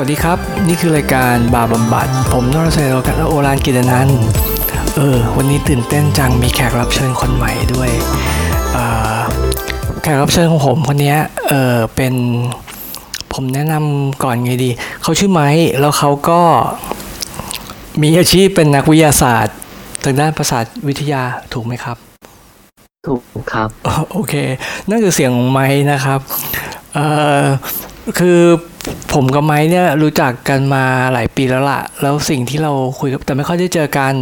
วัสดีครับ นี่คือรายการบาบำบัด ผมนรเซโรกันโอรานกิตนันท์เออ วันนี้ตื่นเต้นจังมีแขกรับเชิญคนใหม่ด้วยเอ่อแขกรับเชิญของผมคนเนี้ยเออเป็นผมแนะนำก่อนไงดี เขาชื่อไม้แล้วเขาก็มีอาชีพเป็นนักวิทยาศาสตร์ทางด้านประสาทวิทยาถูกไหมครับ ถูกครับอ๋อโอเค นั่นคือเสียงของไม้นะครับเอ่อคือ ผมกับไม้เนี่ยรู้จักกันมาหลายปีแล้วล่ะแล้วสิ่งที่เราคุยกับแต่ไม่ค่อยได้เจอกัน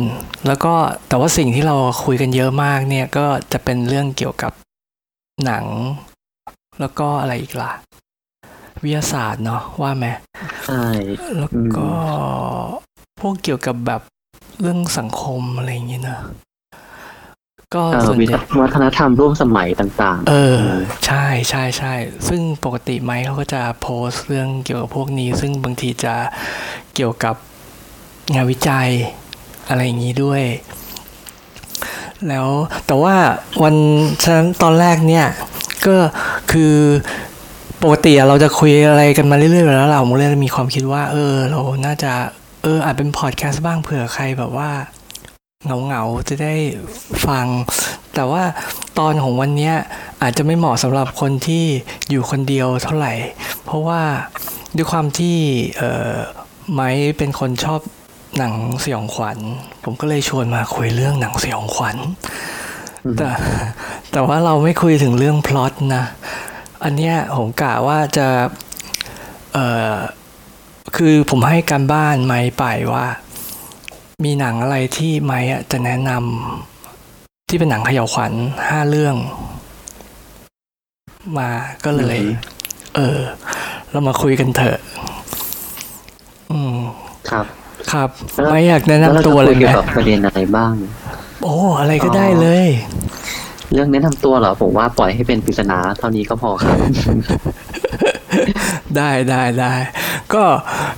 แล้วก็แต่ว่าสิ่งที่เราคุยกันเยอะมากเนี่ยก็จะเป็นเรื่องเกี่ยวกับหนัง แล้วก็อะไรอีกล่ะวิทยาศาสตร์เนาะว่าไหมใช่แล้วก็พวกเกี่ยวกับแบบเรื่องสังคมอะไรอย่างเงี้ยนะ ก็เอ่อส่วนวิใหญ่วัฒนธรรมร่วมสมัยต่างเออ ใช่ใช่ใช่ ซึ่งปกติไมค์เขาก็จะโพสต์เรื่องเกี่ยวกับพวกนี้ ซึ่งบางทีจะเกี่ยวกับงานวิจัยอะไรอย่างนี้ด้วย แล้วแต่ว่าวันฉะนั้นตอนแรกเนี่ย ก็คือปกติอะเราจะคุยอะไรกันมาเรื่อยๆอยู่แล้วเราผมเลยมีความคิดว่า เออ เราน่าจะเอออาจเป็นพอดแคสต์บ้างเผื่อใครแบบว่า เหงาๆจะได้ฟัง แต่ว่าตอนของวันเนี้ยอาจจะไม่เหมาะสำหรับคนที่อยู่คนเดียวเท่าไหร่ เพราะว่าด้วยความที่เอ่อไม้เป็นคนชอบหนังสยองขวัญ ผมก็เลยชวนมาคุยเรื่องหนังสยองขวัญ แต่แต่ว่าเราไม่คุยถึงเรื่องพล็อตนะ อันเนี้ยผมกะว่าจะเอ่อคือผมให้การบ้านไม้ไปว่า มีหนังอะไรที่ไม้อะจะแนะนำที่เป็นหนังเขย่าวขวัญห้าเรื่อง มาก็เลย เออ เรามาคุยกันเถอะ อืมๆครับ ครับแล้วไม่อยากแนะแล้วเรานำจะตัวคุเลยยเกี่ไหยมวกับประเด็นอะไรบ้าง โอ้อะไรก็ได้เลย เรื่องแนะนำตัวเหรอผมว่าปล่อยให้เป็นปริศนาเท่านี้ก็พอครับได้ได้ได้ก็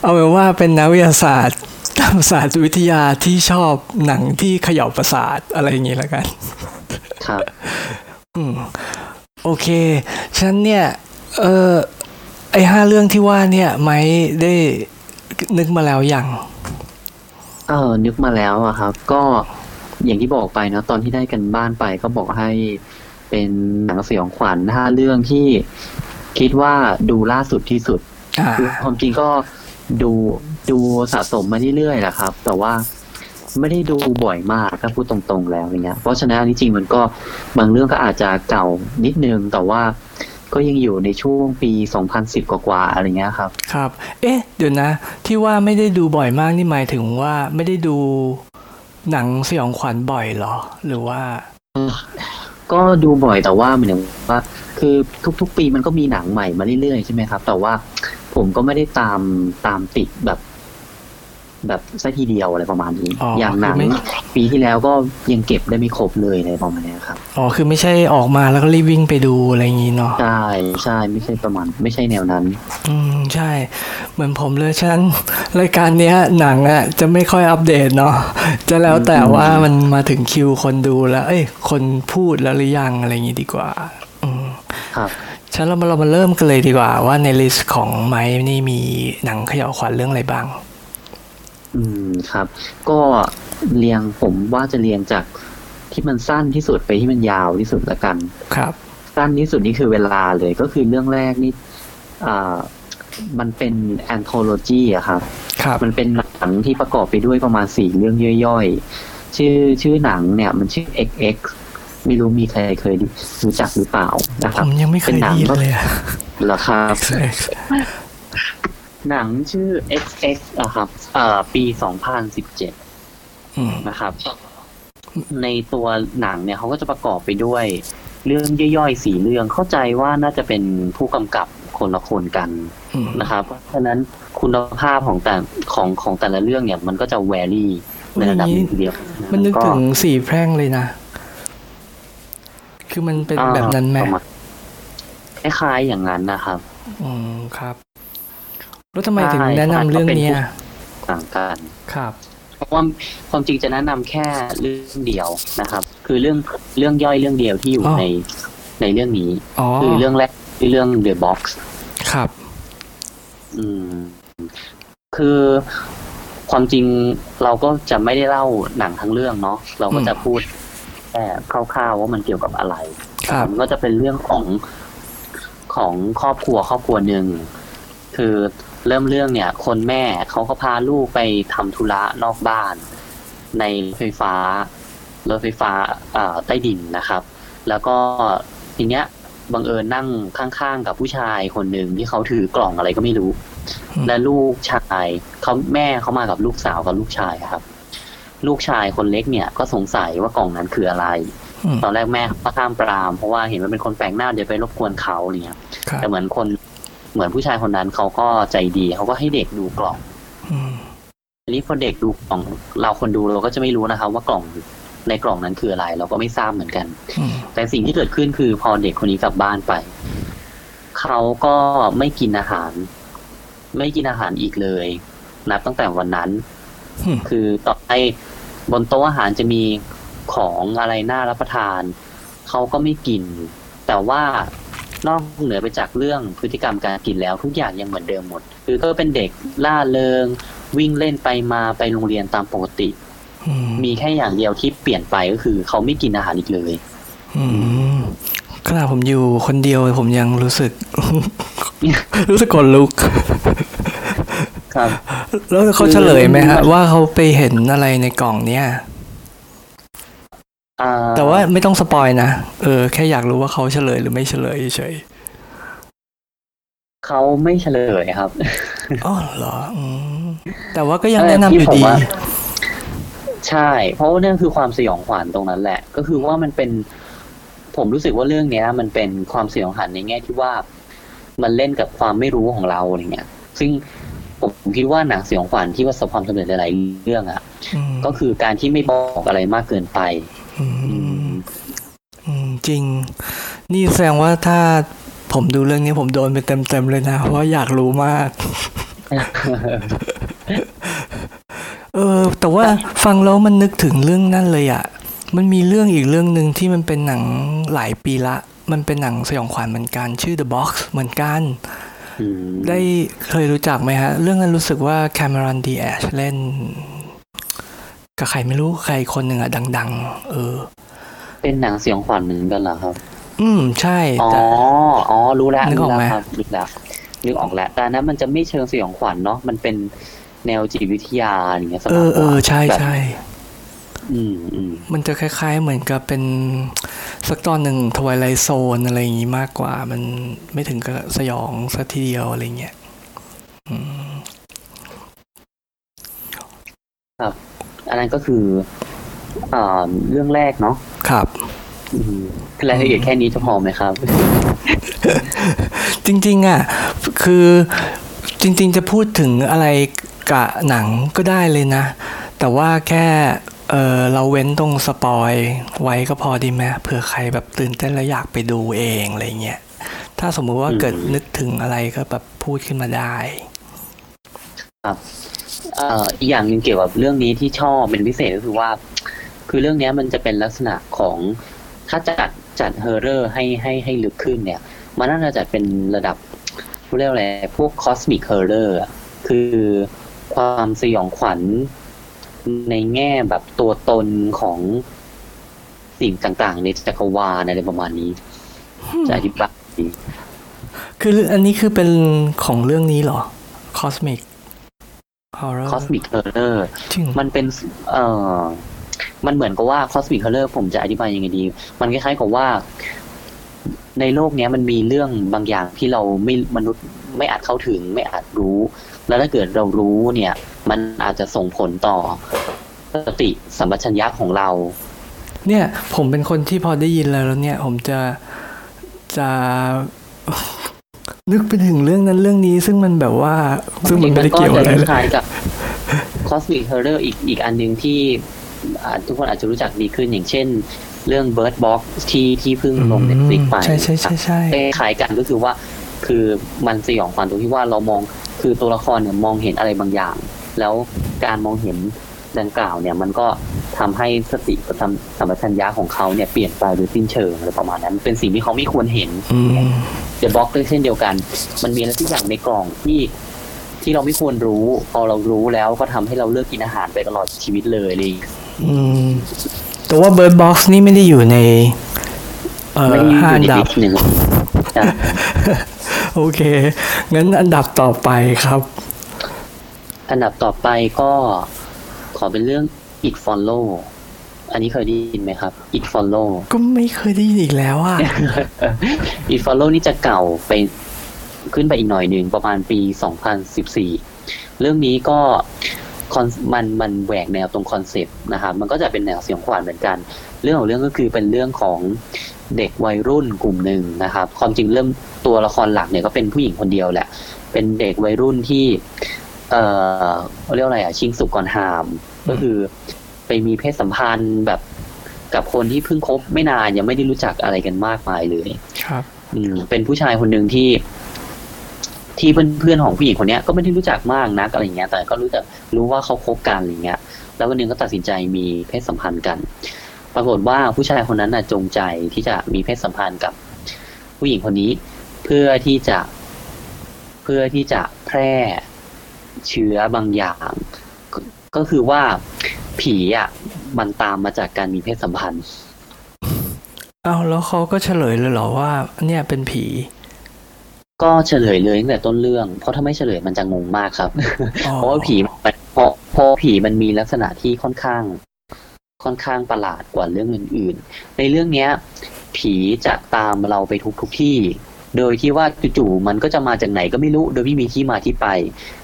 เอาเป็นว่าเป็นนักวิทยาศาสตร์ ตามศาสตร์วิทยาที่ชอบหนังที่เขย่าประสาทอะไรอย่างนี้แล้วกัน ครับ อืม โอเค ฉะนั้นเนี่ย เออไอห้าเรื่องที่ว่าเนี่ยไม่ได้นึกมาแล้วอย่าง เออ นึกมาแล้วอะครับ ก็อย่างที่บอกไปนะ ตอนที่ได้กันบ้านไปก็บอกให้เป็นหนังสยองขวัญห้าเรื่องที่คิดว่าดูล่าสุดที่สุดอ่าคือความจริงก็ดู ดูสะสมมาเรื่อยๆแหละครับ แต่ว่าไม่ได้ดูบ่อยมากถ้าพูดตรงๆแล้วอย่างเงี้ย เพราะฉะนั้นจริงๆมันก็บางเรื่องก็อาจจะเก่านิดนึงแต่ว่าก็ยังอยู่ในช่วงปี 2010 กว่าๆอะไรเงี้ยครับ ครับ เอ๊ะ เดี๋ยวนะ ที่ว่าไม่ได้ดูบ่อยมากนี่หมายถึงว่าไม่ได้ดูหนังสยองขวัญบ่อยเหรอ หรือว่า ก็ดูบ่อยแต่ว่าเหมือนว่าคือทุก ๆ ปีมันก็มีหนังใหม่มาเรื่อยๆใช่ไหมครับ แต่ว่าผมก็ไม่ได้ตามตามติดแบบ แบบซะทีเดียวอะไรประมาณนี้อ๋ออย่างหนังคือไม่ปีที่แล้วก็ยังเก็บได้ไม่ครบเลยอะไรประมาณนี้ครับ อ๋อ คือไม่ใช่ออกมาแล้วก็รีบวิ่งไปดูอะไรอย่างนี้เนาะ ใช่ใช่ไม่ใช่ประมาณ ไม่ใช่แนวนั้น อืม ใช่ เหมือนผมเลยฉะนั้นรายการเนี้ยหนังอะจะไม่ค่อยอัปเดตเนาะ จะแล้วแต่ว่ามันมาถึงคิวคนดูแล้ว เอ้ย คนพูดแล้วหรือยังอะไรอย่างนี้ดีกว่า อืม ครับฉะนั้นเรามาเรามาเริ่มกันเลยดีกว่าว่าใน list ของไมค์นี่มีหนังเขย่าวขวัญเรื่องอะไรบ้าง อืมครับ ก็เรียงผมว่าจะเรียงจากที่มันสั้นที่สุดไปที่มันยาวที่สุดละกัน ครับ สั้นที่สุดนี่คือเวลาเลยก็คือเรื่องแรกนี่อ่ามันเป็นแอนโทโลจีอะครับครับ มันเป็นหนังที่ประกอบไปด้วยประมาณสี่เรื่องย่อยๆ ชื่อชื่อหนังเนี่ย มันชื่อ XX ไม่รู้มีใครเคยรู้จักหรือเปล่านะคผรับมยังไม่เคยได้ยินเลยอะเหรอครับ หนังชื่อ XX อะครับ เอ่อ ปี 2017 อืมนะครับ ในตัวหนังเนี่ยเขาก็จะประกอบไปด้วย เรื่องย่อยๆสี่เรื่องเข้าใจว่าน่าจะเป็นผู้กำกับคนละคนกันอืมนะครับ เพราะฉะนั้นคุณภาพของแต่ของของแต่ละเรื่องเนี่ยมันก็จะแวรี่ในระดับหนึ่งทีเดียวมันนึกก็ถึงสี่แพร่งเลยนะ คือมันเป็นอ่าแบบนั้นไหมประาณคล้ายๆอย่างนั้นนะครับ อืมครับ แล้วทำไมถึงใช่แนะนำเรื่องเนี้ยต่างกันครับเพราะว่าความจริงจะแนะนำแค่เรื่องเดียวนะครับ คือเรื่องเรื่องย่อยเรื่องเดียวที่อยู่อ๋อในในเรื่องนี้อ๋อคือเรื่องแรกคือเรื่อง The Box ครับ อืม คือความจริงเราก็จะไม่ได้เล่าหนังทั้งเรื่องเนาะเราก็จะพูดแค่คร่าวๆว่ามันเกี่ยวกับอะไรครับมันก็จะเป็นเรื่องของของครอบครัวครอบครัวหนึ่งคือ เริ่มเรื่องเนี่ย คนแม่เขาก็พาลูกไปทำธุระนอกบ้าน ในรถไฟฟ้ารถไฟฟ้าอ่าใต้ดินนะครับ แล้วก็ทีเนี้ยบังเอิญนั่งข้างๆกับผู้ชายคนหนึ่งที่เขาถือกล่องอะไรก็ไม่รู้อืมและลูกชายเขาแม่เขามากับลูกสาวกับลูกชายครับ ลูกชายคนเล็กเนี่ยก็สงสัยว่ากล่องนั้นคืออะไรอืมตอนแรกแม่ก็ข้ามปรามเพราะว่าเห็นว่าเป็นคนแปลกหน้าเดี๋ยวไปรบกวนเขาอะไรเงี้ยครับแต่เหมือนคน เหมือนผู้ชายคนนั้นเขาก็ใจดีเขาก็ให้เด็กดูกล่องอืมอันนี้พอเด็กดูกล่อง เราคนดูเราก็จะไม่รู้นะครับ ว่ากล่องในกล่องนั้นคืออะไร เราก็ไม่ทราบเหมือนกันอืมแต่สิ่งที่เกิดขึ้นคือพอเด็กคนนี้กลับบ้านไป เขาก็ไม่กินอาหาร ไม่กินอาหารอีกเลย นับตั้งแต่วันนั้นอืมคือต่อให้บนโต๊ะอาหารจะมีของอะไรน่ารับประทาน เขาก็ไม่กิน แต่ว่า นอกเหนือไปจากเรื่องพฤติกรรมการกินแล้วทุกอย่างยังเหมือนเดิมหมด คือก็เป็นเด็กล่าเริง วิ่งเล่นไปมาไปโรงเรียนตามปกติอืมมีแค่อย่างเดียวที่เปลี่ยนไปก็คือ เขาไม่กินอาหารอีกเลยอืมขณะผมอยู่คนเดียวผมยังรู้สึก รู้สึกขนลุกครับ แล้วเขาเฉลยไหมฮะว่าเขาไปเห็นอะไรในกล่องเนี้ยอ่า แต่ว่าไม่ต้องสปอยนะเออแค่อยากรู้ว่าเขาเฉลยหรือไม่เฉลยเฉยเขาไม่เฉลยครับๆอ๋อเหรออืมแต่ว่าก็ยังเออแนะนำที่อยู่ผมดีว่าใช่ เพราะว่านั่นคือความสยองขวัญตรงนั้นแหละ ก็คือว่ามันเป็น ผมรู้สึกว่าเรื่องเนี้ย มันเป็นความสยองขวัญในแง่ที่ว่า มันเล่นกับความไม่รู้ของเราอะไรเงี้ย ซึ่งผมคิดว่าหนังสยองขวัญที่ประสบความสำเร็จหลาย ๆ เรื่องอะอืมก็คือการที่ไม่บอกอะไรมากเกินไปอือืมมอืม จริง นี่แสดงว่าถ้าผมดูเรื่องนี้ผมโดนไปเต็มๆเลยนะ เพราะอยากรู้มาก เออ แต่ว่าฟังแล้วมันนึกถึงเรื่องนั่นเลยอะ่ะมันมีเรื่องอีกเรื่องหนึ่งที่มันเป็นหนังหลายปีละ มันเป็นหนังสยองขวัญเหมือนกันชื่อ The Box เหมือนกัน ได้เคยรู้จักไหมฮะ เรื่องนั้นรู้สึกว่าแคมรอนดีแอชเล่น กับใครไม่รู้ใครคนหนึ่งอะดัง ๆ เออ เป็นหนังสยองขวัญเหมือนกันเหรอครับ อืมใช่อ๋อแต่อ๋อรู้แล้วนึกออกไหมรู้แล้วครับนึกแล้วนึกออกแล้วแต่อันนั้นมันจะไม่เชิงสยองขวัญเนาะมันเป็นแนวจิตวิทยาอย่างเงี้ยสเอมากอกเอว่าอใช่แบบใช่อืมอืมมันจะคล้าย ๆ เหมือนกับเป็นสักตอนหนึ่งทวายไลโซนอะไรอย่างงี้มากกว่า มันไม่ถึงกับสยองสักทีเดียวอะไรเงี้ยอืม อันนั้นก็คืออ่าเรื่องแรกเนาะครับอืมรายละเอียดแค่นี้จะพอไหมครับ จริง ๆ อะ คือจริง ๆ จะพูดถึงอะไรกับหนังก็ได้เลยนะ แต่ว่าแค่เออเราเว้นตรงสปอยไว้ก็พอดีไหมเผื่อใครแบบตื่นเต้นแล้วอยากไปดูเองอะไรเงี้ยถ้าสมมุติว่าอืมเกิดนึกถึงอะไรก็แบบพูดขึ้นมาได้ เอ่ออีกอย่างหนึ่งเกี่ยวกับเรื่องนี้ที่ชอบเป็นพิเศษก็คือว่า คือเรื่องเนี้ยมันจะเป็นลักษณะของถ้าจัดจัด horror ให้ให้ให้ลึกขึ้นเนี่ย มันน่าจะจัดเป็นระดับเรียกว่าอะไรพวกคอสมิ c เฮอร์เรอร์คือความสยองขวัญในแง่แบบตัวตนของสิ่งต่างๆ ในจักรวาลอะไรประมาณนี้ จะอธิบายดีคืออันนี้คือเป็นของเรื่องนี้เหรอ Cosmic Horror cosmic hor rorจริงมันเป็นเอ่อมันเหมือนกับว่าคอสมิ c เ o อร์ผมจะอธิบายยังไงดี มันคล้ายๆกับว่า ในโลกเนี้ยมันมีเรื่องบางอย่างที่เราไม่มนุษย์ไม่อาจเข้าถึงไม่อาจรู้ แล้วถ้าเกิดเรารู้เนี่ย มันอาจจะส่งผลต่อสติสัมปชัญญะของเรา เนี่ย ผมเป็นคนที่พอได้ยินแล้วแล้วเนี่ย ผมจะจะ นึกไปถึงเรื่องนั้นเรื่องนี้ซึ่งมันแบบว่า ซึ่งมันไม่ได้เกี่ยวอะไรจเลยคล้ายๆกับ Cosmic Horror อีกอีกอันหนึ่งที่อ่าทุกคนอาจจะรู้จักดีขึ้นอย่างเช่น เรื่อง Bird Box ที่ที่เพิ่งลง Netflix ไปใช่ใช่ใช่ใช่คล้ายๆกันก็คือว่า คือมันสยองขวัญตรงที่ว่าเรามองคือตัวละครเนี่ยมองเห็นอะไรบางอย่าง แล้วการมองเห็น ดังกล่าวเนี่ยมันก็ทำให้สติประจำสัมปชัญญะของเขาเนี่ยเปลี่ยนไปโดยสิ้นเชิงอะไรประมาณนั้นมันเป็นสิ่งที่เขาไม่ควรเห็นอืมเดอะบ็อกก็เช่นเดียวกัน มันมีอะไรที่อย่างในกล่องที่ที่เราไม่ควรรู้ พอเรารู้แล้วก็ทำให้เราเลิกกินอาหารไปตลอดชีวิตเลยอะไรอย่างเลยอืมแต่ว่า Bird Box นี่ไม่ได้อยู่ในเอ่อไม่ได้อห้ายู่อันในดัลิบสต์หนึ่งจ้ะโอเค งั้นอันดับต่อไปครับ อันดับต่อไปก็ ขอเป็นเรื่อง it follow อันนี้เคยได้ยินไหมครับ it follow ก็ไม่เคยได้ยินอีกแล้วอะ it follow นี่จะเก่าไปขึ้นไปอีกหน่อยหนึ่งประมาณปี 2014 เรื่องนี้ก็คอนมันมันแหวกแนวตรงคอนเซปต์นะครับ มันก็จะเป็นแนวเสียงขวานเหมือนกัน เรื่องของเรื่องก็คือเป็นเรื่องของเด็กวัยรุ่นกลุ่มหนึ่งนะครับ ความจริงเริ่มตัวละครหลักเนี่ยก็เป็นผู้หญิงคนเดียวแหละ เป็นเด็กวัยรุ่นที่ เอ่อเขาเรียกว่าอะไรอะ ชิงสุกก่อนหาม ก็คือไปมีเพศสัมพันธ์แบบกับคนที่เพิ่งคบไม่นานยังไม่ได้รู้จักอะไรกันมากมายเลยครับ อืมเป็นผู้ชายคนหนึ่งที่ ที่เพื่อนเพื่อนของผู้หญิงคนเนี้ยก็ไม่ได้รู้จักมากนักอะไรเงี้ย แต่ก็รู้จักรู้ว่าเขาคบกันอะไรเงี้ย แล้ววันหนึงก็ตัดสินใจมีเพศสัมพันธ์กัน ปรากฏว่าผู้ชายคนนั้นน่ะจงใจที่จะมีเพศสัมพันธ์กับ ผู้หญิงคนนี้ เพื่อที่จะ เพื่อที่จะแพร่ เชื้อบางอย่างก็ก็คือว่าผีอะ มันตามมาจากการมีเพศสัมพันธ์ เอาแล้วเขาก็เฉลยเลยเหรอว่า เนี่ยเป็นผี ก็เฉลยเลยตั้งแต่ต้นเรื่อง เพราะถ้าไม่เฉลยมันจะงงมากครับอ๋อเพราะว่าผีมันเพราะเพราะผีมันมีลักษณะที่ค่อนข้าง ค่อนข้างประหลาดกว่าเรื่องอื่น ๆ ในเรื่องเนี้ย ผีจะตามเราไปทุกทุกที่ โดยที่ว่าจู่ๆมันก็จะมาจากไหนก็ไม่รู้ โดยไม่มีที่มาที่ไป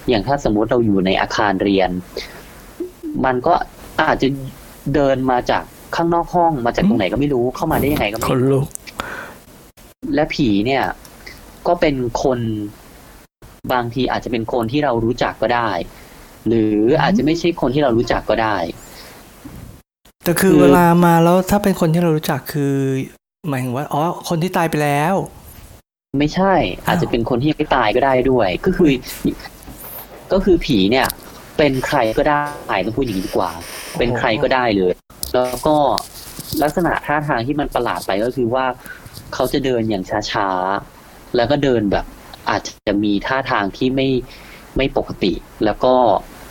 อย่างถ้าสมมุติเราอยู่ในอาคารเรียน มันก็อาจจะเดินมาจากข้างนอกห้องมาจากตรงไหนก็ไม่รู้เข้ามาได้ยังไงก็ไม่คนรู้ลุกและผีเนี่ย ก็เป็นคนบางทีอาจจะเป็นคนที่เรารู้จักก็ได้ หรืออาจจะไม่ใช่คนที่เรารู้จักก็ได้ แต่คือคือเวลามาแล้วถ้าเป็นคนที่เรารู้จักคือ หมายถึงว่าอ๋อคนที่ตายไปแล้ว ไม่ใช่ อาจจะเป็นคนที่ยังไม่ตายก็ได้ด้วย ก็คือ ก็คือผีเนี่ย เป็นใครก็ได้ต้องพูดอย่างนี้ดีกว่า เป็นใครก็ได้เลย แล้วก็ลักษณะท่าทางที่มันประหลาดไปก็คือว่าเขาจะเดินอย่างช้าๆ แล้วก็เดินแบบ อาจจะมีท่าทางที่ไม่ไม่ปกติ แล้วก็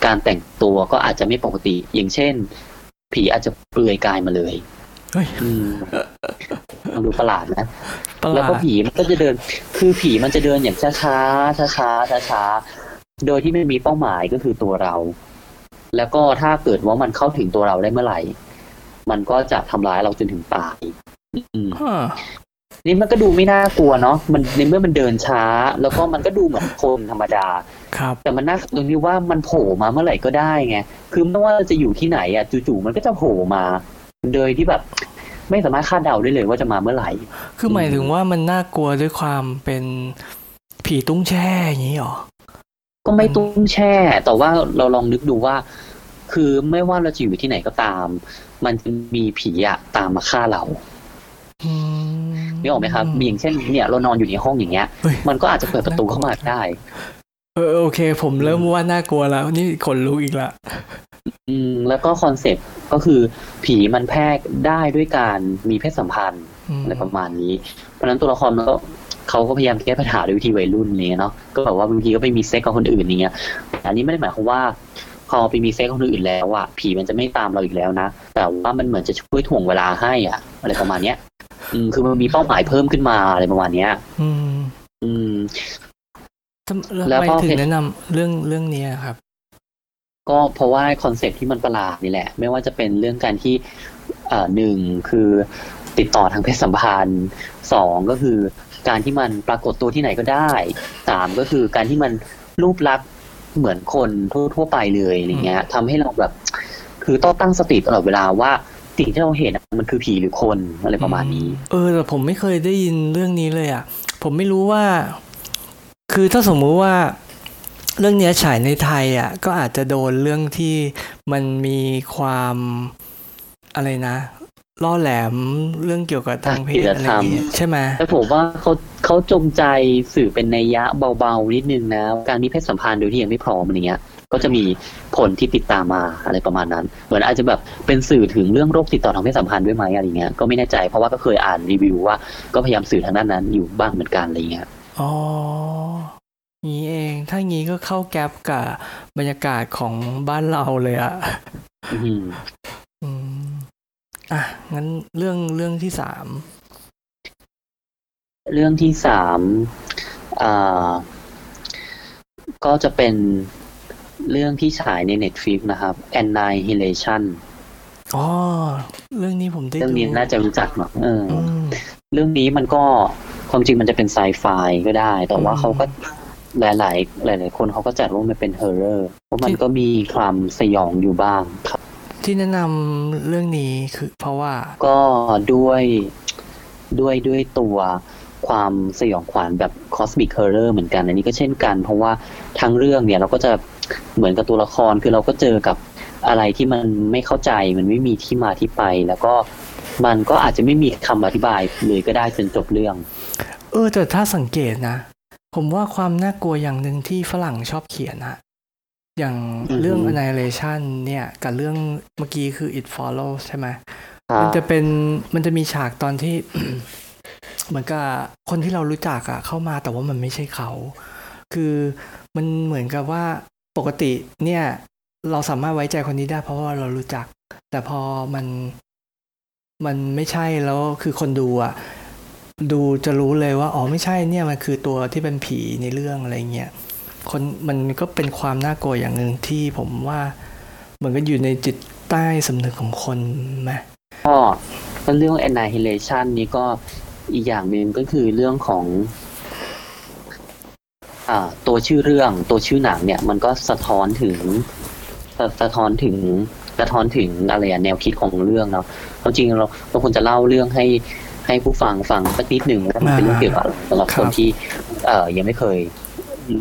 การแต่งตัวก็อาจจะไม่ปกติ อย่างเช่น ผีอาจจะเปลือยกายมาเลย เฮ้ยอืมมันดูประหลาดนะประหแล้วลาก็ดผีมันก็จะเดิน คือผีมันจะเดินอย่างช้าช้าช้าช้าช้าช้าๆโดยที่ไม่มีเป้าหมายก็คือตัวเรา แล้วก็ถ้าเกิดว่ามันเข้าถึงตัวเราได้เมื่อไหร่ มันก็จะทำร้ายเราจนถึงตายอืมฮะนี่มันก็ดูไม่น่ากลัวเนาะ มันในเมื่อมันเดินช้า แล้วก็มันก็ดูเหมือนคนธรรมดา ครับ แต่มันน่าตรงที่ว่ามันโผล่มาเมื่อไหร่ก็ได้ไง คือไม่ว่าจะอยู่ที่ไหนอะจู่ๆมันก็จะโผล่มา โดยที่แบบ ไม่สามารถคาดเดาได้เลยว่าจะมาเมื่อไหร่ คือหมายถึงว่ามันน่ากลัวด้วยความเป็นผีตุ้งแช่อย่างนี้หรอ ก็ไม่ตุ้งแช่ แต่ว่าเราลองนึกดูว่า คือไม่ว่าเราจะอยู่ที่ไหนก็ตาม มันจะมีผีอะตามมาฆ่าเราอืมนึกออกไหมครับมีอย่างเช่น เนี่ยเรานอนอยู่ในห้องอย่างเงี้ยเฮ้ย มันก็อาจจะเปิดประตูเข้ามาได้ เออโอเค ผมเริ่มว่าน่ากลัวแล้ว นี่ขนลุกอีกละ อืมแล้วก็คอนเซ็ปต์ก็คือผีมันแพร่ได้ด้วยการมีเพศสัมพันธ์อืมอะไรประมาณนี้ เพราะฉะนั้นตัวละครมันก็เขาก็พยายามแก้ปัญหาด้วยวิธีวัยรุ่นเนี่ยเนาะก็แบบว่าบางทีก็ไปมีเซ็กกับคนอื่นอย่างเงี้ยแต่อันนี้ไม่ได้หมายความว่าพอไปมีเซ็กกับคนอื่นแล้วอะผีมันจะไม่ตามเราอีกแล้วนะแต่ว่ามันเหมือนจะช่วยถ่วงเวลาให้อะอะไรประมาณเนี้ย อืมคือมันมีเป้าหมายเพิ่มขึ้นมาอะไรประมาณเนี้ย อืม อืมทำแล้ทำวไมก็ถึงเป็นแนะนำเรื่องเรื่องนี้อะครับ ก็เพราะว่าคอนเซ็ปต์ที่มันประหลาดนี่แหละ ไม่ว่าจะเป็นเรื่องการที่เอ่อหนึ่งคือติดต่อทางเพศสัมพันธ์สองก็คือการที่มันปรากฏตัวที่ไหนก็ได้สามก็คือการที่มันรูปลักษณ์เหมือนคนทั่ว ๆ ไปเลยอย่างเงี้ยทำให้เราแบบ คือต้องตั้งสติตลอดเวลาว่าสิ่งที่เราเห็นอะมันคือผีหรือคนอะไรประมาณนี้ เออแต่ผมไม่เคยได้ยินเรื่องนี้เลยอะ ผมไม่รู้ว่า คือถ้าสมมุติว่า เรื่องเนี้ยฉายในไทยอะก็อาจจะโดนเรื่องที่มันมีความอะไรนะล่อแหลมเรื่องเกี่ยวกับทางเพศอะไรอย่างเงี้ยใช่ไหมแต่ผมว่าเขาเขาจงใจสื่อเป็นนัยยะเบาๆนิดนึงนะ การมีเพศสัมพันธ์โดยที่ยังไม่พร้อมอะไรเงี้ย ก็จะมีผลที่ติดตามมาอะไรประมาณนั้น เหมือนอาจจะแบบเป็นสื่อถึงเรื่องโรคติดต่อทางเพศสัมพันธ์ด้วยไหมอะไรเงี้ยก็ไม่แน่ใจเพราะว่าก็เคยอ่านรีวิวว่าก็พยายามสื่อทางด้านนั้นอยู่บ้างเหมือนกันอะไรเงี้ยอ๋อ งี้เอง ถ้างี้ก็เข้าแก๊ปกับบรรยากาศของบ้านเราเลยอะอืมอืมอะ งั้นเรื่องเรื่องที่สาม เรื่องที่สามอ่า ก็จะเป็นเรื่องที่ฉายใน Netflix นะครับ Annihilation อ๋อ เรื่องนี้ผมได้เรื่องดูนี้น่าจะรู้จักเนาะเอออืมเรื่องนี้มันก็ความจริงมันจะเป็นไซไฟก็ได้ แต่ว่าอืมเขาก็ หลายๆหลายๆคนเขาก็จัดว่ามันเป็น horror เพราะมันที่ก็มีความสยองอยู่บ้างครับ ที่แนะนำเรื่องนี้คือ เพราะว่า ก็ด้วยด้วยด้วยตัวความสยองขวัญแบบคอส m ิ c เฮอร์เรอร์เหมือนกัน อันนี้ก็เช่นกัน เพราะว่าทั้งเรื่องเนี่ยเราก็จะเหมือนกับตัวละครคือเราก็เจอกับอะไรที่มันไม่เข้าใจมันไม่มีที่มาที่ไป แล้วก็มันก็อาจจะไม่มีคำอธิบายเลยก็ได้จนจบเรื่อง เออแต่ถ้าสังเกตนะ ผมว่าความน่ากลัวอย่างหนึ่งที่ฝรั่งชอบเขียนอะอย่างอือฮึเรื่อง annihilation เนี่ย กับเรื่องเมื่อกี้คือ it follows ใช่ไหมครับมันจะเป็นมันจะมีฉากตอนที่ เหมือนกับคนที่เรารู้จักอะเข้ามาแต่ว่ามันไม่ใช่เขา คือมันเหมือนกับว่าปกติเนี่ย เราสามารถไว้ใจคนนี้ได้ เพราะว่าเรารู้จัก แต่พอมันมันไม่ใช่แล้วคือคนดูอะ ดูจะรู้เลยว่า อ๋อไม่ใช่เนี่ยมันคือตัวที่เป็นผีในเรื่องอะไรเงี้ยคนมันก็เป็นความน่ากลัวอย่างหนึ่งที่ผมว่าเหมือนกันอยู่ในจิตใต้สำนึกของคนไหมก็ก็เรื่อง annihilation นี้ก็อีกอย่างหนึ่งก็คือเรื่องของอ่าตัวชื่อเรื่องตัวชื่อหนังเนี่ย มันก็สะท้อนถึงสะสะท้อนถึงสะท้อนถึงอะไรอะแนวคิดของเรื่องเนาะควาจริงเราเราควรจะเล่าเรื่องให้ ให้ผู้ฟังฟังสักนิดหนึ่งว่ามันเป็นเรื่องเกี่ยวกับอะไรสำหรับคครับนที่เอ่อยังไม่เคย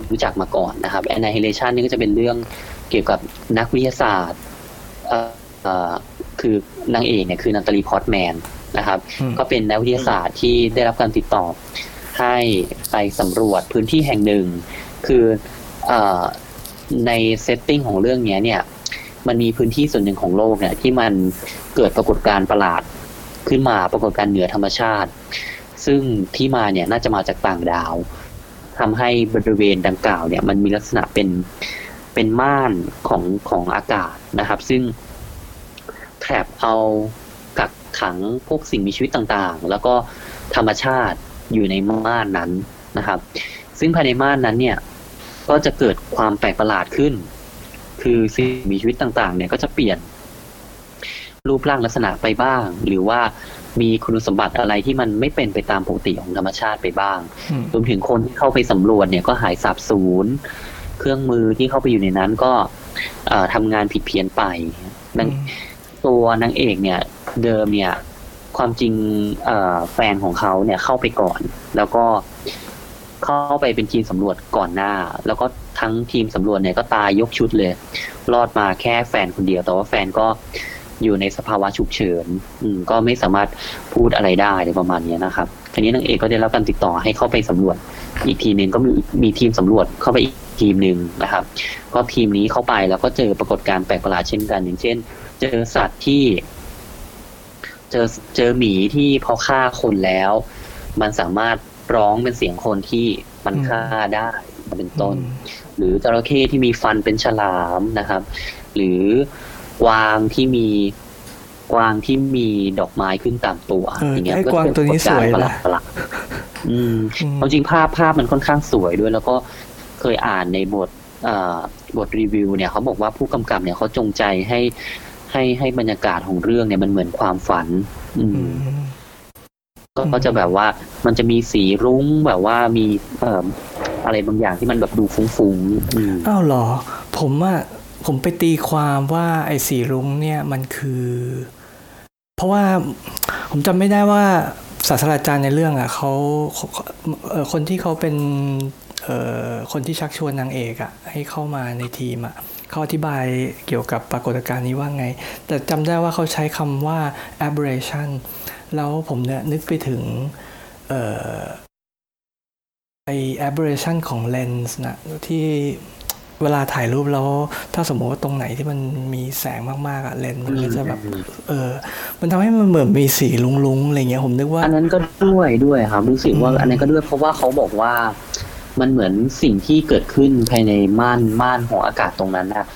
รู้จักมาก่อนนะครับ annihilation นี่ก็จะเป็นเรื่องเกี่ยวกับนักวิทยาศาสตร์เอ่อเอ่อคือนางเอกเนี่ยคือนาตาลีพอร์ตแมนนะครับอืมก็เป็นนักวิทยาศาสตร์ที่ได้รับการติดต่อให้ไปสำรวจพื้นที่แห่งหนึ่ง คือเออใน setting ของเรื่องเนี้ยเนี่ย มันมีพื้นที่ส่วนหนึ่งของโลกเนี่ยที่มันเกิดปรากฏการณ์ประหลาด ขึ้นมาปรากฏการณ์เหนือธรรมชาติ ซึ่งที่มาเนี่ยน่าจะมาจากต่างดาวทำให้บริเวณดังกล่าวเนี่ยมันมีลักษณะเป็นเป็นม่านของของอากาศนะครับ ซึ่งแทบเอากักขังพวกสิ่งมีชีวิตต่างๆ แล้วก็ธรรมชาติอยู่ในม่านนั้นนะครับ ซึ่งภายในม่านนั้นเนี่ยก็จะเกิดความแปลกประหลาดขึ้น คือสิ่งมีชีวิตต่างๆ เนี่ยก็จะเปลี่ยน รูปร่างลักษณะไปบ้าง หรือว่ามีคุณสมบัติอะไรที่มันไม่เป็นไปตามปกติของธรรมชาติไปบ้างอืมรวมถึงคนที่เข้าไปสำรวจเนี่ยก็หายสาบสูญเครื่องมือที่เข้าไปอยู่ในนั้นก็เอ่อทำงานผิดเพี้ยนไปนางตัวนางเอกเนี่ย เดิมเนี่ย ความจริงเอ่อแฟนของเขาเนี่ยเข้าไปก่อน แล้วก็เข้าไปเป็นทีมสำรวจก่อนหน้า แล้วก็ทั้งทีมสำรวจเนี่ยก็ตายยกชุดเลย รอดมาแค่แฟนคนเดียว แต่ว่าแฟนก็ อยู่ในสภาวะฉุกเฉินอืมก็ไม่สามารถพูดอะไรได้อะไรประมาณเนี้ยนะครับทีนี้นางเอกก็ได้รับการติดต่อให้เข้าไปสำรวจ อีกทีมหนึ่งก็มีมีทีมสำรวจเข้าไปอีกทีมหนึ่งนะครับ ก็ทีมนี้เข้าไปแล้วก็เจอปรากฏการณ์แปลกประหลาดเช่นกัน อย่างเช่น เจอสัตว์ที่ เจอเจอหมีที่พอฆ่าคนแล้ว มันสามารถร้องเป็นเสียงคนที่มันฆ่าได้เป็นต้น หรือจระเข้ที่มีฟันเป็นฉลามนะครับ หรือก วางที่มีกวางที่มีดอกไม้ขึ้นตามตัวเอออย่างเงี้ยไอ้กวางตัวนี้สวยประหนะลาดประหลาดอืมอืมความจริงภาพภาพมันค่อนข้างสวยด้วย แล้วก็เคยอ่านในบทเอ่อบทรีวิวเนี่ยเขาบอกว่าผู้กำกับเนี่ยเขาจงใจให้ให้ให้บรรยากาศของเรื่องเนี่ยมันเหมือนความฝัน อืมอืมก็อืมก็จะแบบว่ามันจะมีสีรุ้งแบบว่ามีเอ่ออะไรบางอย่างที่มันแบบดูฟุ้งๆอืมอ้าวเหรอ ผมอะ ผมไปตีความว่าไอ้สีรุ้งเนี่ยมันคือ เพราะว่าผมจำไม่ได้ว่าศาสตราจารย์ในเรื่องอะเขาเขาคนที่เขาเป็นคนที่ชักชวนนางเอกอะให้เข้ามาในทีมอะเขาอธิบายเกี่ยวกับปรากฏการณ์นี้ว่าไง แต่จำได้ว่าเขาใช้คำว่า aberration แล้วผมเนี่ยนึกไปถึงเอ่อไอ aberration ของเลนส์นะที่ เวลาถ่ายรูปแล้ว ถ้าสมมติว่าตรงไหนที่มันมีแสงมากๆอะเลนส์มันก็จะแบบ เออ มันทำให้มันเหมือนมีสีลุงๆอะไรเงี้ยผมนึกว่า อันนั้นก็ด้วยด้วยครับรู้สึกว่าอืมอันนั้นก็ด้วยเพราะว่าเขาบอกว่ามันเหมือนสิ่งที่เกิดขึ้นภายในม่านม่านของอากาศตรงนั้นนะ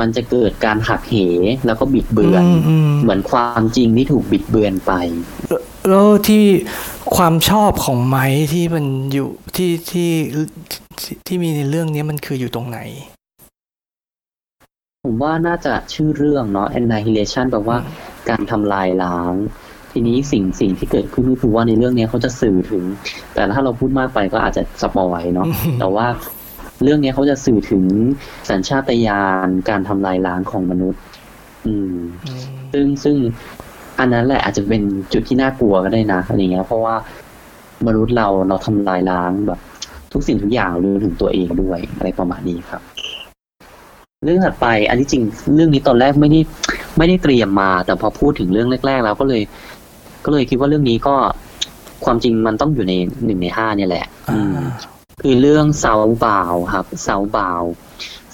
มันจะเกิดการหักเหแล้วก็บิดเบือนอืมอืมเหมือนความจริงที่ถูกบิดเบือนไป แล้วที่ความชอบของไม้ที่มันอยู่ที่ที่ที่ที่มีในเรื่องนี้มันคืออยู่ตรงไหน ผมว่าน่าจะชื่อเรื่องเนาะ annihilation แปลว่าการทำลายล้าง ทีนี้สิ่งสิ่งที่เกิดขึ้นก็คือว่าในเรื่องนี้เขาจะสื่อถึง แต่ถ้าเราพูดมากไปก็อาจจะสปอยเนาะอืมแต่ว่าเรื่องนี้เขาจะสื่อถึงสัญชาตญาณการทำลายล้างของมนุษย์อืมอืม ซึ่งซึ่งอันนั้นแหละอาจจะเป็นจุดที่น่ากลัวก็ได้นะอะไรเงี้ยเพราะว่ามนุษย์เราเราทำลายล้างแบบ ทุกสิ่งทุกอย่างรวมถึงตัวเองด้วยอะไรประมาณนี้ครับ เรื่องถัดไป อันที่จริงเรื่องนี้ตอนแรกไม่ได้ไม่ได้เตรียมมา แต่พอพูดถึงเรื่องแรก ๆ แล้วก็เลย ก็เลยคิดว่าเรื่องนี้ก็ความจริงมันต้องอยู่ในหนึ่งในห้าเนี่ยแหละ อืมคือเรื่องเซาบาวครับเซาบาว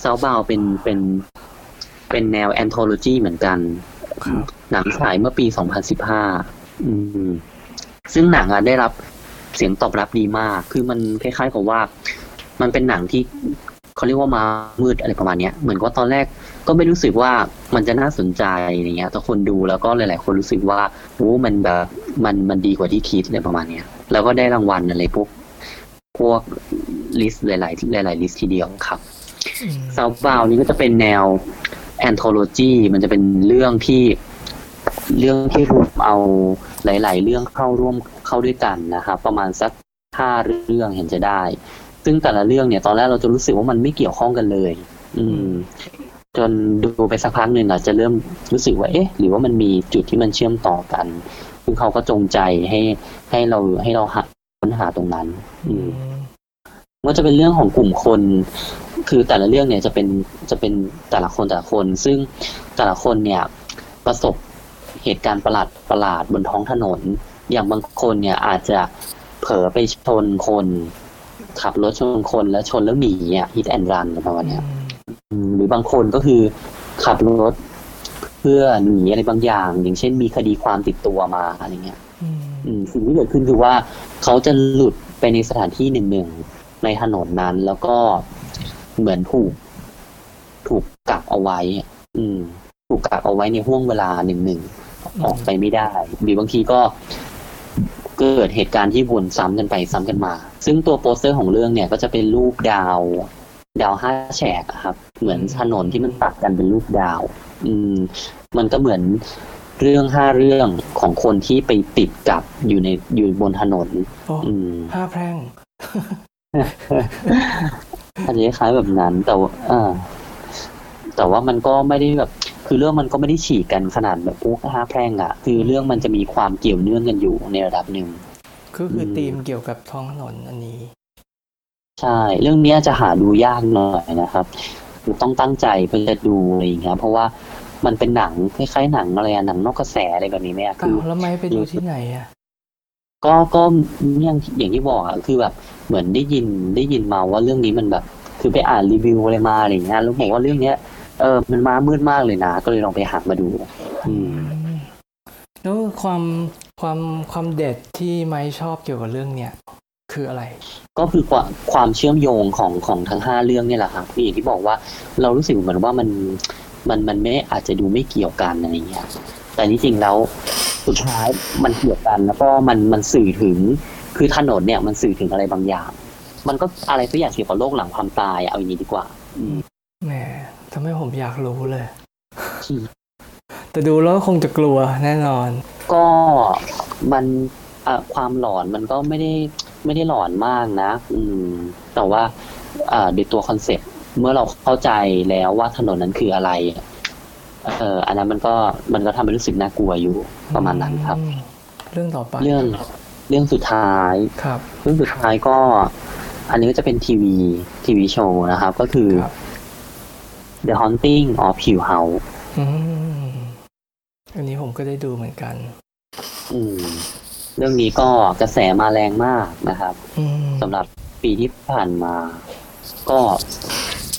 เซาบาวเป็นเป็นเป็นแนวแอนโทโลจีเหมือนกันครับหนังฉายเมื่อปี 2015 อืม ซึ่งหนังอะได้รับเสียงตอบรับดีมาก คือมันคล้ายๆกับว่า มันเป็นหนังที่ เขาเรียกว่ามามืดอะไรประมาณเนี้ยเหมือนว่าตอนแรกก็ไม่รู้สึกว่ามันจะน่าสนใจอะไรเงี้ยแต่คนดูแล้วก็หลาย ๆ คนรู้สึกว่าโอ้มันแบบมันมันดีกว่าที่คิดอะไรประมาณเนี้ยแล้วก็ได้รางวัลอะไรพวกพวก list หลาย ๆ หลาย ๆ list ทีเดียวครับอืม Southbound นี้ก็จะเป็นแนว anthology มันจะเป็นเรื่องที่เรื่องที่รวมเอาหลาย ๆ เรื่องเข้าร่วมเข้าด้วยกันนะครับ ประมาณสักห้าเรื่องเห็นจะได้ ซึ่งแต่ละเรื่องเนี่ยตอนแรกเราจะรู้สึกว่ามันไม่เกี่ยวข้องกันเลย อืม จนดูไปสักพักหนึ่งเราจะเริ่มรู้สึกว่าเอ๊ะ หรือว่ามันมีจุดที่มันเชื่อมต่อกันซึ่งเขาก็จงใจให้ให้เราให้เราหาค้นหาตรงนั้น อืมก็จะเป็นเรื่องของกลุ่มคน คือแต่ละเรื่องเนี่ยจะเป็นจะเป็นแต่ละคนแต่ละคน ซึ่งแต่ละคนเนี่ย ประสบเหตุการณ์ประหลาดประหลาดบนท้องถนน อย่างบางคนเนี่ยอาจจะเผลอไปชนคน ขับรถชนคนแล้วชนแล้วหนีอะ hit and run ประมาณเนี้ยอืมหรือบางคนก็คือขับรถเพื่อหนีอะไรบางอย่าง อย่างเช่นมีคดีความติดตัวมาอะไรเงี้ยอืมอืมสิ่งที่เกิดขึ้นคือว่าเขาจะหลุดไปในสถานที่หนึ่งหนึ่งในถนนนั้น แล้วก็เหมือนถูก ถูกกักเอาไว้ อืม ถูกกักเอาไว้ในห่วงเวลาหนึ่งหนึ่งออกไปไม่ได้หรือบางทีก็ เกิดเหตุการณ์ที่วนซ้ำกันไปซ้ำกันมา ซึ่งตัวโปสเตอร์ของเรื่องเนี่ยก็จะเป็นรูปดาว ดาวห้าแฉกอะครับ เหมือนถนนที่มันตัดกันเป็นรูปดาว อืม มันก็เหมือนเรื่องห้าเรื่องของคนที่ไปติดกับอยู่ในอยู่บนถนนโอ้อืมห้าแพร่งอาจจะคล้ายๆแบบนั้นแต่ว่าอ่าแต่ว่ามันก็ไม่ได้แบบ คือเรื่องมันก็ไม่ได้ฉีกกันขนาดแบบพวกห้าแพร่งอะคือเรื่องมันจะมีความเกี่ยวเนื่องกันอยู่ในระดับหนึ่งก็คืออมธีมเกี่ยวกับท้องถนนอันนี้ ใช่ เรื่องเนี้ยจะหาดูยากหน่อยนะครับคือต้องตั้งใจเพื่อจะดูอะไรอย่างเงี้ยเพราะว่ามันเป็นหนังคล้ายๆหนังอะไรอะหนังนอกกระแสอะไรแบบนี้ไหมอะอ้าคือวแล้วไม่ไปดูที่ไหนอะก็ก็อย่างอย่างที่บอกอะคือแบบเหมือนได้ยินได้ยินมาว่าเรื่องนี้มันแบบ คือไปอ่านรีวิวอะไรมาอะไรอย่างเงี้ยแล้วบอกว่าเรื่องเนี้ย เออมันมามืดมากเลยนะ ก็เลยลองไปหามาดู อืมแล้วความความความเด็ดที่ไม้ชอบเกี่ยวกับเรื่องเนี้ยคืออะไร ก็คือความความเชื่อมโยงของของทั้งห้าเรื่องเนี่ยแหละครับคืออย่างที่บอกว่าเรารู้สึกเหมือนว่ามันมันมันไม่อาจจะดูไม่เกี่ยวกันอะไรเงี้ย แต่ที่จริงแล้วสุดท้ายมันเกี่ยวกันแล้วก็มันมันสื่อถึงคือถนนเนี่ยมันสื่อถึงอะไรบางอย่าง มันก็อะไรสักอย่างเกี่ยวกับโลกหลังความตายเอาอย่างนี้ดีกว่า อืมแหม ทำให้ผมอยากรู้เลยอืมแต่ดูแล้วคงจะกลัวแน่นอน ก็มันอะความหลอนมันก็ไม่ได้ไม่ได้หลอนมากนะ อืม แต่ว่าอ่าโดยตัวคอนเซ็ปต์เมื่อเราเข้าใจแล้วว่าถนนนั้นคืออะไรเอออันนั้นมันก็มันก็ทำให้รู้สึกน่ากลัวอยู่ประมาณนั้นครับอืมเรื่องต่อไปเรื่องเรื่องสุดท้ายครับ เรื่องสุดท้ายก็ อันนี้ก็จะเป็นทีวีทีวีโชว์นะครับ ก็คือครับ The Haunting of Hill House อืมอันนี้ผมก็ได้ดูเหมือนกัน อืม เรื่องนี้ก็กระแสมาแรงมากนะครับอืมสำหรับปีที่ผ่านมา ก็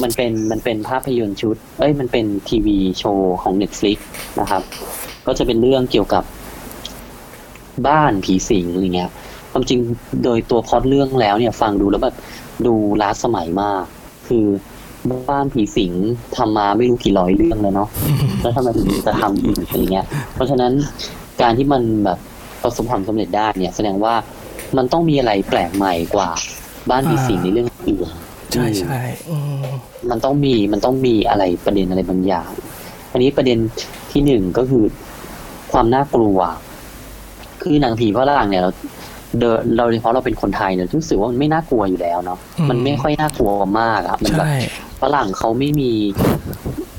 มันเป็นมันเป็นภาพยนตร์ชุด เอ้ย มันเป็นทีวีโชว์ของ Netflix นะครับ ก็จะเป็นเรื่องเกี่ยวกับบ้านผีสิงอะไรเงี้ย ความจริงโดยตัวพล็อตเรื่องแล้วเนี่ย ฟังดูแล้วแบบดูล้าสมัยมาก คือ บ้านผีสิงทำมาไม่รู้กี่ร้อยเรื่องแล้วเนาะแล้วทำไมถึงจะทำอีกอะไรเงี้ย เพราะฉะนั้นการที่มันแบบประสบความสำเร็จได้เนี่ย แสดงว่ามันต้องมีอะไรแปลกใหม่กว่า บ้านผีสิงในเรื่องอื่นใช่ใช่อืมมันต้องมีมันต้องมีอะไรประเด็นอะไรบางอย่าง อันนี้ประเด็นที่หนึ่งก็คือความน่ากลัว คือหนังผีฝรั่งเนี่ยเราเดนเราโดยเฉพาะเราเป็นคนไทยเนี่ยรู้สึกว่ามันไม่น่ากลัวอยู่แล้วเนาะมันไม่ค่อยน่ากลัวมากอะมันแบบใช่ ฝรั่งเขาไม่มี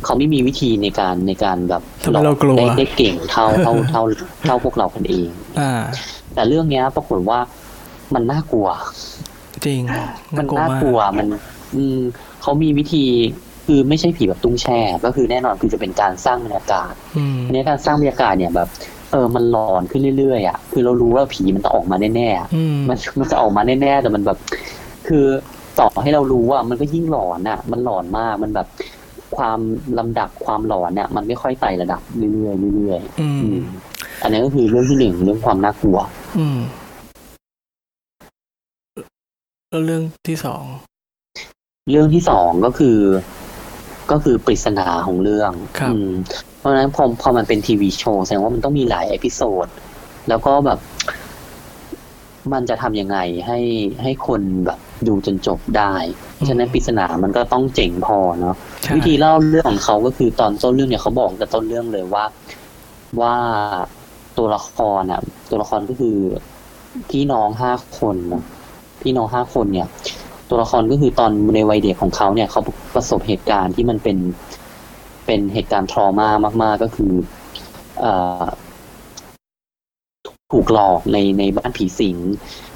เขาไม่มีวิธีในการในการแบบทำให้เรากลัว ได้ได้เก่งเท่าเท่าเท่าเท่าพวกเราคนเอง อ่า แต่เรื่องเนี้ยปรากฏว่ามันน่ากลัว จริงมัน่านกลัวน่ามากกลัวมัน อืมเขามีวิธีคือไม่ใช่ผีแบบตุ้งแช่ ก็คือแน่นอนคือจะเป็นการสร้างบรรยากาศอืมอันนี้การสร้างบรรยากาศเนี่ยแบบ เออมันหลอนขึ้นเรื่อยๆอะคือเรารู้ว่าผีมันจะออกมาแน่ๆอะ อืม มันมันจะออกมาแน่ๆแต่มันแบบ คือ ต่อให้เรารู้ว่ามันก็ยิ่งหลอนอะ มันหลอนมากมันแบบความลำดับความหลอนเนี่ย มันไม่ค่อยไต่ระดับเรื่อยๆเรื่อยอืๆอืมมอันนี้ก็คือเรื่องที่หนึ่งเรื่องความน่ากลัว อืมแล้วเรื่องที่สองเรื่องที่สองก็คือ ก็คือปริศนาของเรื่องครับ อืมเพราะฉะนั้นพอพอมันเป็น TV show แสดงว่ามันต้องมีหลาย episode แล้วก็แบบ มันจะทำยังไงให้ให้คนแบบดูจนจบได้เพราะฉะนั้นปริศนามันก็ต้องเจ๋งพอเนาะใช่วิธีเล่าเรื่องของเขาก็คือตอนต้นเรื่องเนี่ยเขาบอกแต่ต้นเรื่องเลยว่าว่าตัวละครอะ ตัวละครก็คือพี่น้องห้าคนเนอะพี่น้องห้าคนเนี่ย ตัวละครก็คือตอนในวัยเด็กของเขาเนี่ยเขาประสบเหตุการณ์ที่มันเป็นเป็นเหตุการณ์ทรมามาก ๆ ก็คือ เอ่อ ถูกหลอกในในบ้านผีสิง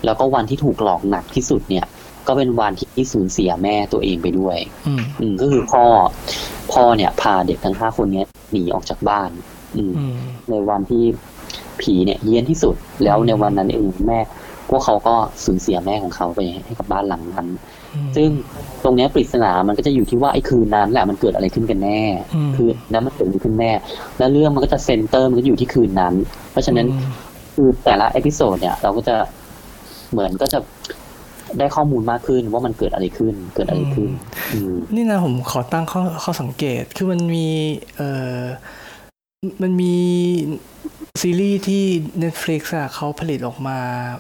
แล้วก็วันที่ถูกหลอกหนักที่สุดเนี่ย ก็เป็นวันที่สูญเสียแม่ตัวเองไปด้วย อืมอืมก็คือพ่อ พ่อเนี่ยพาเด็กทั้งห้าคนเนี้ยหนีออกจากบ้าน อืมอืมในวันที่ผีเนี่ยเฮี้ยนที่สุด แล้วในวันนั้นเองแม่พวกเขาก็สูญเสียแม่ของเขาไปให้กับบ้านหลังนั้นอืมซึ่งตรงเนี้ยปริศนา มันก็จะอยู่ที่ว่าไอ้คืนนั้นแหละมันเกิดอะไรขึ้นกันแน่อืมคืนนั้นมันเกิดอะไรขึ้นแน่ แล้วเรื่องมันก็จะ center มันก็อยู่ที่คืนนั้น เพราะฉะนั้นอืม คือแต่ละ episode เนี่ย เราก็จะเหมือนก็จะได้ข้อมูลมากขึ้นว่ามันเกิดอะไรขึ้น เกิดอะไรขึ้นอืมนี่นะผมขอตั้งข้อข้อสังเกตคือมันมีเออมันมีซีรีส์ที่ Netflix อะเขาผลิตออกมา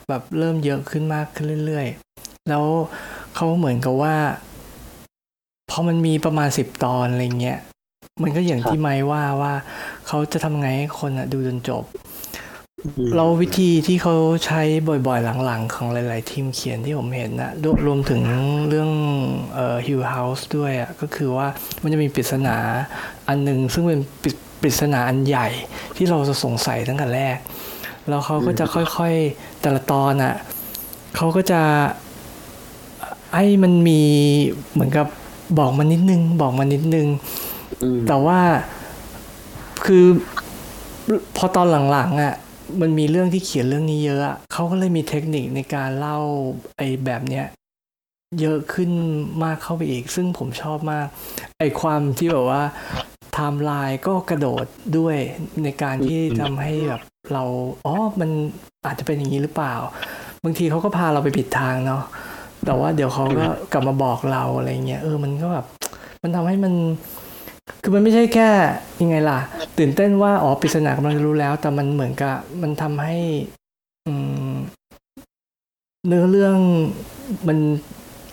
แบบเริ่มเยอะขึ้นมากขึ้นเรื่อยๆ แล้วเขาเหมือนกับว่าพอมันมีประมาณสิบตอนอะไรเงี้ย มันก็อย่างครับที่ไม้ว่าว่าเขาจะทำไงให้คนอะดูจนจบ อืมแล้ววิธีที่เขาใช้บ่อยๆ หลังๆ ของหลาย ๆ ทีมเขียนที่ผมเห็นนะรวรวมถึงเรื่องเอ่อ Hill House ด้วยอะก็คือว่ามันจะมีปริศนาอันหนึ่งซึ่งเป็นปริปริศนาอันใหญ่ที่เราจะสงสัยตั้งแต่แรก แล้วเขาก็จะค่อยๆ แต่ละตอนอะเขาก็จะให้มันมีเหมือนกับบอกมานิดนึง บอกมานิดนึงอืมแต่ว่าคือพอตอนหลังๆอะ มันมีเรื่องที่เขียนเรื่องนี้เยอะอะ เขาก็เลยมีเทคนิคในการเล่าไอ้แบบเนี้ยเยอะขึ้นมากเข้าไปอีก ซึ่งผมชอบมาก ไอ้ความที่แบบว่าไทม์ไลน์ก็กระโดดด้วยในการที่ทำให้แบบเรา อ๋อ มันอาจจะเป็นอย่างนี้หรือเปล่า บางทีเขาก็พาเราไปผิดทางเนาะ แต่ว่าเดี๋ยวเขาก็กลับมาบอกเราอะไรเงี้ย เออ มันก็แบบ มันทำให้มัน คือมันไม่ใช่แค่ยังไงล่ะ ตื่นเต้นว่าอ๋อปริศนากำลังจะรู้แล้ว แต่มันเหมือนกับมันทำให้อืมเนื้อเรื่องมัน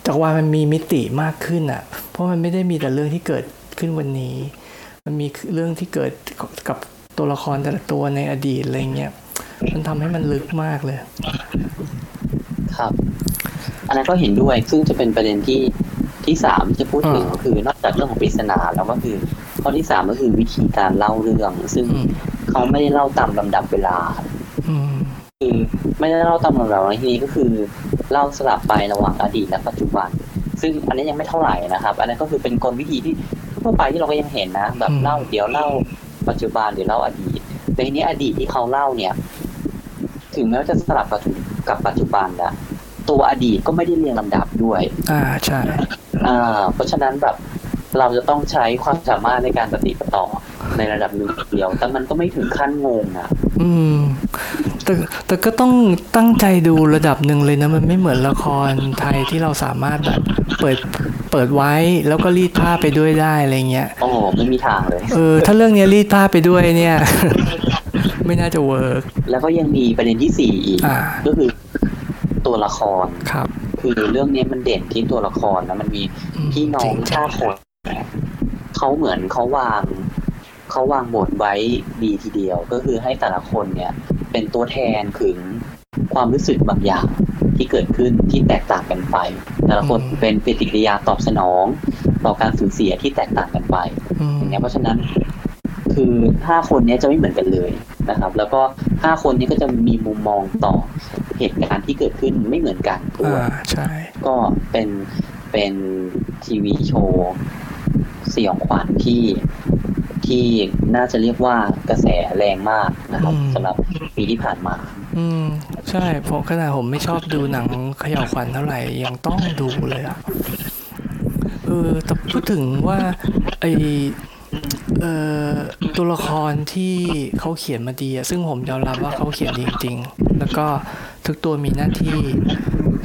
จักรวาลมันมีมิติมากขึ้นอะ เพราะมันไม่ได้มีแต่เรื่องที่เกิดขึ้นวันนี้ มันมีเรื่องที่เกิดกับตัวละครแต่ละตัวในอดีตอะไรเงี้ยมันทำให้มันลึกมากเลย ครับ อันนั้นก็เห็นด้วยซึ่งจะเป็นประเด็นที่ ที่สามที่จะพูดถึงอ่าก็คือนอกจากเรื่องของปริศนาแล้วก็คือข้อที่สามก็คือวิธีการเล่าเรื่อง ซึ่งอืมเขาไม่ได้เล่าตามลำดับเวลาอืมคือไม่ได้เล่าตามลำดับในที่นี้ก็คือเล่าสลับไประหว่างอดีตและปัจจุบัน ซึ่งอันนี้ยังไม่เท่าไหร่นะครับ อันนั้นก็คือเป็นกลวิธีที่ทั่วไปที่เราก็ยังเห็นนะ แบบอืมเล่าเดี๋ยวเล่าปัจจุบันเดี๋ยวเล่าอดีตแต่ทีนี้อดีตที่เขาเล่าเนี่ย ถึงแม้ว่าจะสลับกับกับปัจจุบันนะ ตัวอดีตก็ไม่ได้เรียงลำดับด้วย อ่าใช่อ่าเพราะฉะนั้นแบบเราจะต้องใช้ความสามารถในการปฏิปต่อในระดับหนึ่งเดียว แต่มันก็ไม่ถึงขั้นงงอะ อืม แต่แต่ก็ต้องตั้งใจดูระดับหนึ่งเลยนะ มันไม่เหมือนละครไทยที่เราสามารถแบบเปิดเปิดไว้แล้วก็รีดผ้าไปด้วยได้อะไรเงี้ยโอ้โหไม่มีทางเลย เออ ถ้าเรื่องเนี้ยรีดผ้าไปด้วยเนี่ย ไม่น่าจะเวิร์กแล้วก็ยังมีประเด็นที่สี่อีกอ่าก็คือ ตัวละครครับ คือเรื่องนี้มันเด่นที่ตัวละครนะมันมีอืมพี่น้องจริงห้าคนเขาเหมือนเขาวางเขาวางบทไว้ดีทีเดียว ก็คือให้แต่ละคนเนี่ย เป็นตัวแทนถึงความรู้สึกบางอย่างที่เกิดขึ้นที่แตกต่างกันไป แต่ละคนเป็นปฏิกิริยาตอบสนอง ต่อการสูญเสียที่แตกต่างกันไปอืมอย่างเงี้ยเพราะฉะนั้น คือห้าคนเนี้ยจะไม่เหมือนกันเลยนะครับ แล้วก็ห้าคนนี้ก็จะมีมุมมองต่อ เหตุการณ์ที่เกิดขึ้นไม่เหมือนกันด้วยอ่าใช่ ก็เป็นเป็นทีวีโชว์สยองขวัญที่ที่น่าจะเรียกว่ากระแสแรงมากนะครับสำหรับปีที่ผ่านมา อืม ใช่ผมขนาดผมไม่ชอบดูหนังเขย่าวขวัญเท่าไหร่ยังต้องดูเลยอะเออแต่พูดถึงว่าไอเออตัวละครที่เขาเขียนมาดีอะซึ่งผมยอมรับว่าเขาเขียนดีจริง ๆ แล้วก็ ทุกตัวมีหน้าที่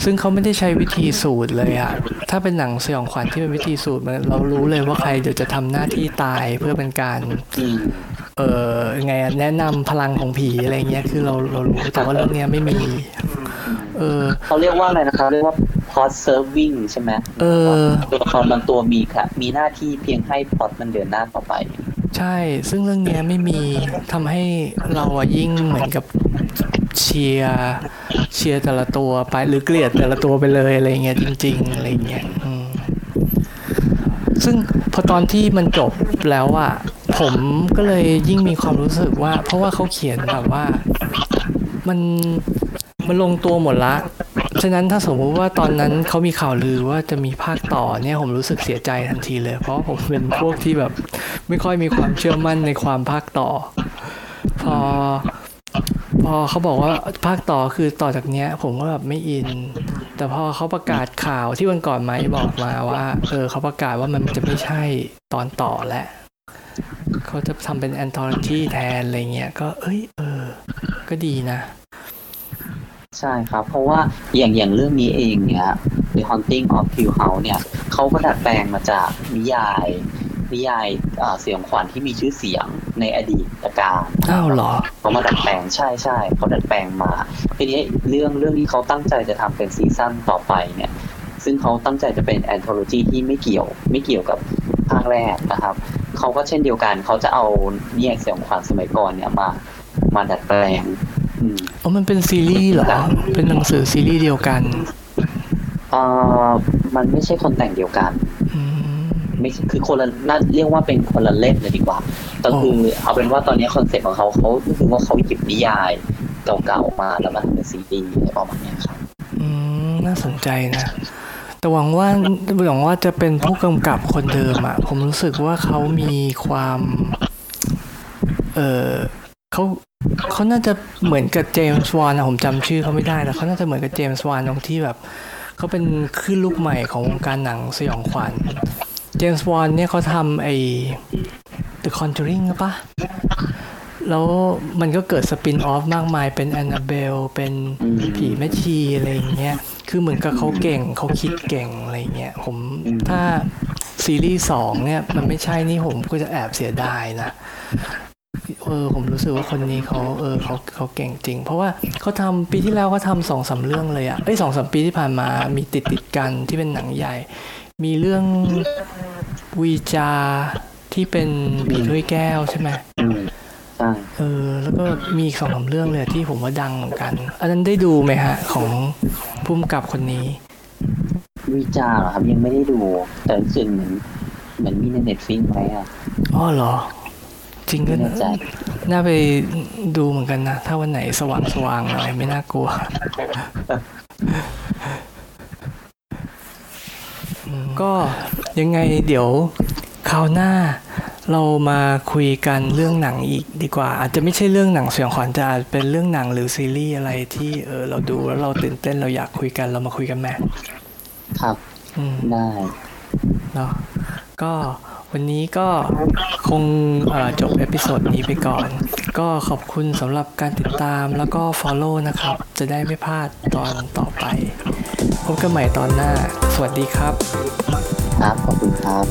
ซึ่งเขาไม่ได้ใช้วิธีสูตรเลยอะถ้าเป็นหนังสยองขวัญที่เป็นวิธีสูตรมันเรารู้เลยว่าใครเดี๋ยวจะทำหน้าที่ตายเพื่อเป็นการอืมเออไงอะแนะนำพลังของผีอะไรเงี้ยคือเราเรารู้แต่ว่าเรื่องเนี้ยไม่มี เออเขาเรียกว่าอะไรนะครับเรียกว่า plot serving ใช่ไหมเออตัวละครบางตัวมีค่ะ มีหน้าที่เพียงให้พล็อตมันเดินหน้าต่อไป ใช่ ซึ่งเรื่องเนี้ยไม่มีทำให้เราอะยิ่งเหมือนกับ เชียร์เชียร์แต่ละตัวไปหรือเกลียดแต่ละตัวไปเลยอะไรเงี้ยจริง ๆ อะไรเงี้ยอืมซึ่งพอตอนที่มันจบแล้วอะผมก็เลยยิ่งมีความรู้สึกว่า เพราะว่าเขาเขียนแบบว่ามันมันลงตัวหมดละ ฉะนั้นถ้าสมมติว่าตอนนั้นเขามีข่าวลือว่าจะมีภาคต่อเนี่ยผมรู้สึกเสียใจทันทีเลย เพราะผมเป็นพวกที่แบบ ไม่ค่อยมีความเชื่อมั่นในความภาคต่อ พอ อเขาบอกว่าภาคต่อคือต่อจากเนี้ย ผมก็แบบไม่อิน แต่พอเขาประกาศข่าวที่วันก่อนไหมบอกมาว่า เออเขาประกาศว่ามันจะไม่ใช่ตอนต่อแล้วเขาจะทำเป็นแอนทอลจีแทนอะไรเงี้ยก็เอ้ย เออ ก็ดีนะ ใช่ครับ เพราะว่าอย่างอย่างเรื่องนี้เองเนี่ย The Haunting of Hill House เนี่ยเขาก็ดัดแปลงมาจากนิยาย นิยายอ่าเสียงขวัญที่มีชื่อเสียงในอดีตการอ้าวเหรอเขามาดัดแปลงใช่ใช่เขาดัดแปลงมาทีนี้เรื่องเรื่องที่เขาตั้งใจจะทำเป็นซีซั่นต่อไปเนี่ย ซึ่งเขาตั้งใจจะเป็นแอนโทโลจีที่ไม่เกี่ยวไม่เกี่ยวกับภาคแรกนะครับเขาก็เช่นเดียวกันเขาจะเอานิยายสยองขวัญสมัยก่อนเนี่ยมา มาดัดแปลงอืมอ๋อมันเป็นซีรีส์เหรอ เป็นหนังสือซีรีส์เดียวกันเอ่อมันไม่ใช่คนแต่งเดียวกันอืม ไม่ใช่คือคนละน่าเรียกว่าเป็นคนละเล่มเลยดีกว่า ก็คือเอาเป็นว่าตอนนี้คอนเซ็ปต์ของเขาเขาคือว่าเขาหยิบนิยายเก่าๆมาแล้วมาทำเป็นซีรีส์อะไรประมาณเนี้ยครับอืมน่าสนใจนะแต่หวังว่าหวังว่าจะเป็นผู้กำกับคนเดิมอะผมรู้สึกว่าเขามีความ เออเขาเขาน่าจะเหมือนกับเจมส์วานนะผมจำชื่อเขาไม่ได้แต่เขาน่าจะเหมือนกับเจมส์วานตรงที่แบบเขาเป็นคลื่นลูกใหม่ของวงการหนังสยองขวัญ เจมส์วานเนี่ยเขาทำไอ้ The Conjuring หรือปะแล้วมันก็เกิดสปินออฟมากมายเป็นแอนนาเบล เป็นอืมผีแม่ชีอะไรอย่างเงี้ย คือเหมือนกับเขาเก่งเขาคิดเก่งอะไรเงี้ยผมอืมถ้าซีรีส์สองเนี่ย มันไม่ใช่นี่ผมก็จะแอบเสียดายนะ เออ ผมรู้สึกว่าคนนี้เขาเออเขาเขาเก่งจริง เพราะว่าเขาทำปีที่แล้วเขาทำสองสามเรื่องเลยอะเอ้ยสองสามปีที่ผ่านมามีติดติดๆกันที่เป็นหนังใหญ่ มีเรื่องวีจาที่เป็นผีถ้วยแก้วใช่ไหมอืมใช่เออ แล้วก็มีอีกสองสามเรื่องเลยที่ผมว่าดังเหมือนกัน อันนั้นได้ดูไหมฮะ ของพุ่มกับคนนี้ วิจารณ์เหรอครับยังไม่ได้ดู แต่รู้สึกเหมือนเหมือนมีในเน็ตฟิงไหมอะอ๋อเหรอ จริงก็ไม่แน่ใจน่าไปดูเหมือนกันนะ ถ้าวันไหนสว่างสว่างๆหน่อยไม่น่ากลัวอืม ก็ยังไงเดี๋ยวคราวหน้าเรามาคุยกันเรื่องหนังอีกดีกว่า อาจจะไม่ใช่เรื่องหนังเสียงขวัญแต่อาจเป็นเรื่องหนังหรือซีรีส์อะไรที่เออเราดูแล้วเราตื่นเต้นเราอยากคุยกันเรามาคุยกันไหมครับอืมได้เนาะก็วันนี้ก็คงเอ่อจบเอพิโซดนี้ไปก่อน ก็ขอบคุณสำหรับการติดตามแล้วก็ Follow นะครับ จะได้ไม่พลาดตอนต่อไป พบกันใหม่ตอนหน้า สวัสดีครับ ครับ ขอบคุณครับ